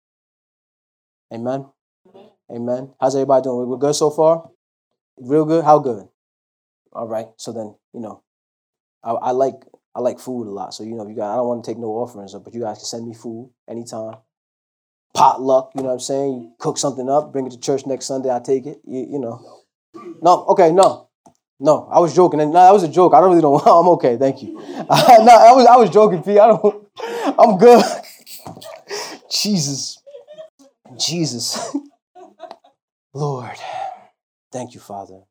Amen. Amen. How's everybody doing? We're good so far? Real good? How good? All right. So then, you know, I, I like I like food a lot. So, you know, you got I don't want to take no offerings, but you guys can send me food anytime. Potluck, you know what I'm saying? You cook something up, bring it to church next Sunday, I take it. You, you know. No, okay, no. No, I was joking. No, that was a joke. I don't really know. I'm okay, thank you. no, I was I was joking, P. I don't I'm good. Jesus. Jesus. Lord. Thank you, Father.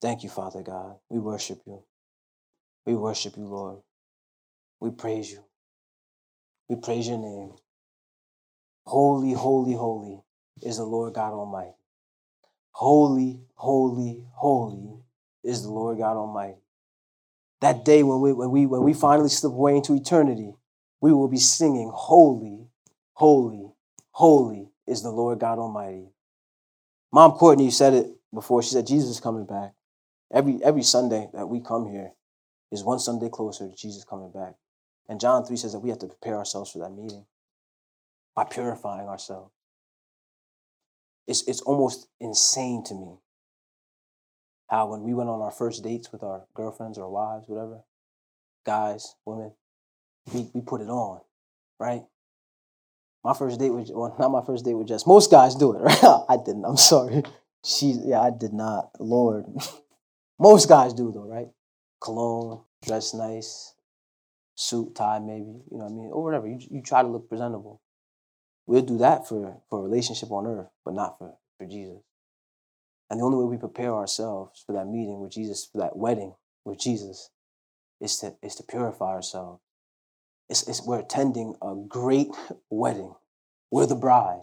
Thank you, Father God. We worship you. We worship you, Lord. We praise you. We praise your name. Holy, holy, holy is the Lord God Almighty. Holy, holy, holy is the Lord God Almighty. That day when we, when we, when we finally slip away into eternity, we will be singing, Holy, holy, holy is the Lord God Almighty. Mom Courtney said it before. She said, Jesus is coming back. Every, every Sunday that we come here is one Sunday closer to Jesus coming back. And John 3 says that we have to prepare ourselves for that meeting by purifying ourselves. It's, it's almost insane to me how when we went on our first dates with our girlfriends or wives, whatever, guys, women, we, we put it on, right? My first date with well, not my first date with Jess. Most guys do it, right? I didn't. I'm sorry. She yeah, I did not. Lord. Most guys do though, right? Cologne, dress nice, suit, tie, maybe, you know what I mean? Or whatever. You, you try to look presentable. We'll do that for, for a relationship on earth, but not for, for Jesus. And the only way we prepare ourselves for that meeting with Jesus, for that wedding with Jesus, is to, is to purify ourselves it's, it's, we're attending a great wedding. We're the bride,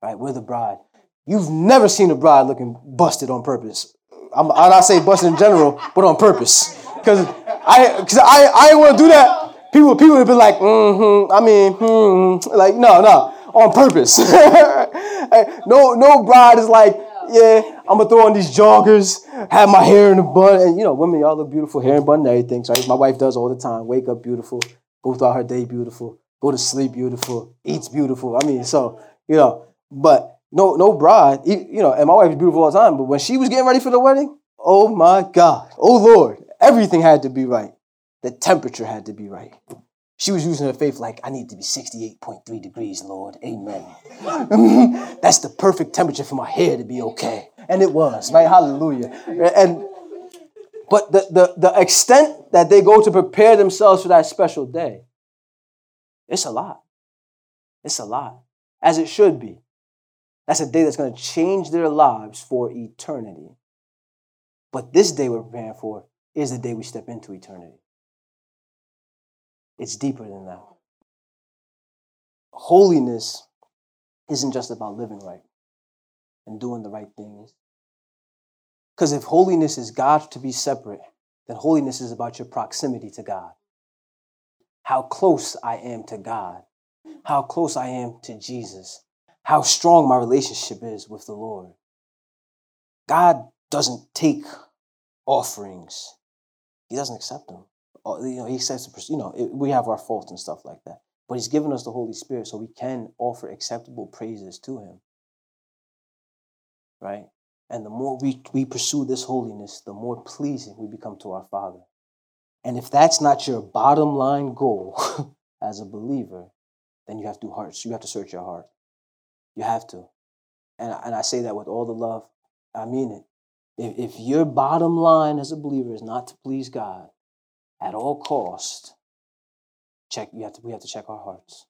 right? We're the bride. You've never seen a bride looking busted on purpose. I'm, I'm not saying busted in general, but on purpose. Because I, cause I, I want to do that. People, people would be like, mm-hmm, I mean, hmm, like, no, no, on purpose. no, no bride is like, yeah, I'm gonna throw on these joggers, have my hair in a bun, and you know, women, y'all look beautiful, hair and bun and everything. So my wife does all the time. Wake up beautiful, go throughout her day beautiful, go to sleep beautiful, eats beautiful. I mean, so, you know, but no, no bride, you know, and my wife is beautiful all the time, but when she was getting ready for the wedding, oh my God, oh Lord, everything had to be right. The temperature had to be right. She was using her faith like, I need to be 68.3 degrees, Lord. Amen. That's the perfect temperature for my hair to be okay. And it was, right? Hallelujah. And but the, the, the extent that they go to prepare themselves for that special day, it's a lot. It's a lot, as it should be. That's a day that's going to change their lives for eternity. But this day we're preparing for is the day we step into eternity. It's deeper than that. Holiness isn't just about living right and doing the right things. Because if holiness is God to be separate, then holiness is about your proximity to God. How close I am to God, how close I am to Jesus, how strong my relationship is with the Lord. God doesn't take offerings, He doesn't accept them. Uh, you know, He says, you know, we have our faults and stuff like that. But He's given us the Holy Spirit so we can offer acceptable praises to Him. Right? And the more we, we pursue this holiness, the more pleasing we become to our Father. And if that's not your bottom line goal as a believer, then you have to do hearts. You have to search your heart. You have to. And, and I say that with all the love. I mean it. If, if your bottom line as a believer is not to please God at all cost, check you have to we have to check our hearts.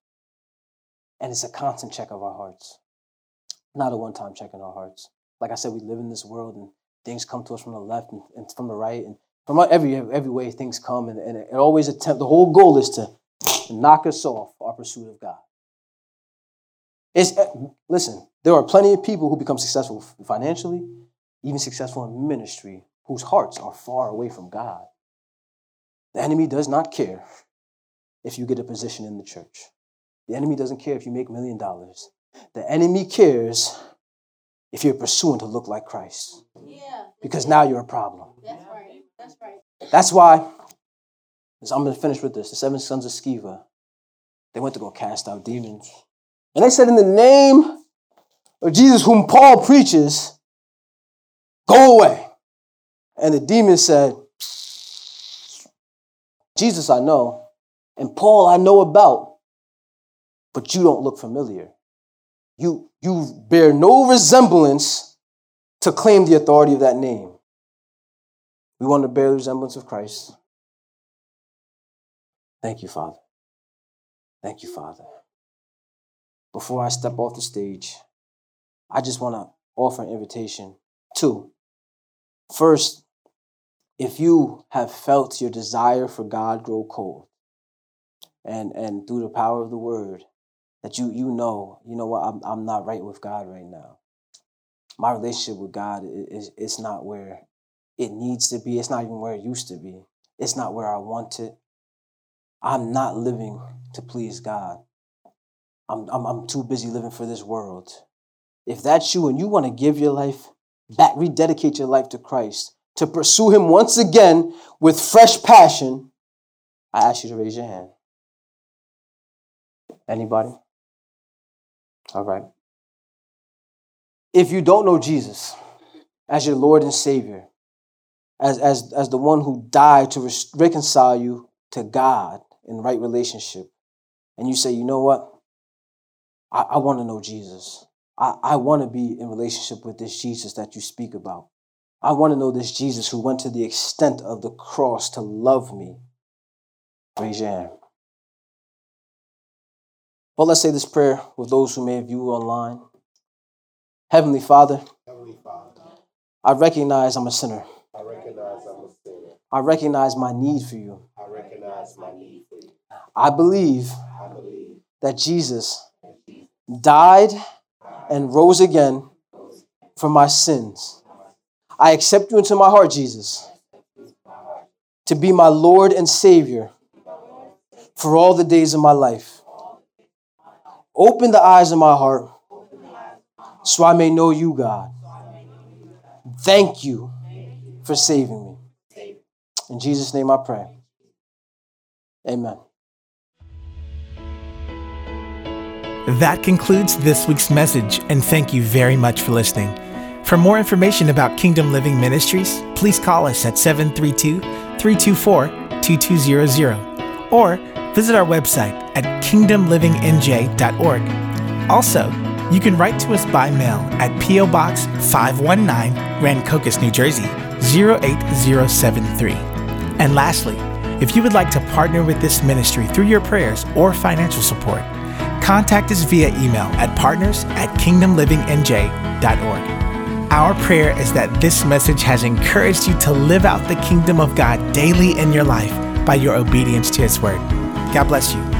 And it's a constant check of our hearts. Not a one-time check in our hearts like I said, we live in this world and things come to us from the left and, and from the right and From every every way things come, and, and it always attempt. The whole goal is to knock us off our pursuit of God. It's, eh, listen, there are plenty of people who become successful financially, even successful in ministry, whose hearts are far away from God. The enemy does not care if you get a position in the church. The enemy doesn't care if you make a million dollars. The enemy cares if you're pursuing to look like Christ. Yeah. Because now you're a problem. That's right. That's right. That's why, I'm going to finish with this. The seven sons of Sceva, they went to go cast out demons. And they said, In the name of Jesus, whom Paul preaches, go away. And the demon said, Jesus I know, and Paul I know about, but you don't look familiar. You, you bear no resemblance to claim the authority of that name. We want to bear the resemblance of Christ. Thank you, Father. Thank you, Father. Before I step off the stage, I just want to offer an invitation. Two, first, if you have felt your desire for God grow cold, and and through the power of the word, that you you know, you know what, I'm I'm not right with God right now. My relationship with God is it's not where it needs to be. It's not even where it used to be. It's not where I want it. I'm not living to please God. I'm, I'm, I'm too busy living for this world. If that's you and you want to give your life back, rededicate your life to Christ, to pursue Him once again with fresh passion, I ask you to raise your hand. Anybody? All right. If you don't know Jesus as your Lord and Savior, as, as, as the one who died to reconcile you to God in right relationship, and you say, you know what? I, I want to know Jesus. I, I want to be in relationship with this Jesus that you speak about. I want to know this Jesus who went to the extent of the cross to love me. Raise your hand. Well, let's say this prayer with those who may view online. Heavenly Father, Heavenly Father, I recognize I'm a sinner. I recognize I'm a sinner. I recognize my need for you. I recognize my need for you. I believe, I believe that Jesus died and rose again for my sins. I accept you into my heart, Jesus, to be my Lord and Savior for all the days of my life. Open the eyes of my heart so I may know you, God. Thank you for saving me. In Jesus' name I pray. Amen. That concludes this week's message, and thank you very much for listening. For more information about Kingdom Living Ministries, please call us at 732 324 2200 or visit our website at kingdomlivingnj.org. Also, you can write to us by mail at P.O. Box 519, Rancocas, New Jersey 08073. And lastly, if you would like to partner with this ministry through your prayers or financial support, contact us via email at partners at kingdomlivingnj.org. Our prayer is that this message has encouraged you to live out the kingdom of God daily in your life by your obedience to His word. God bless you.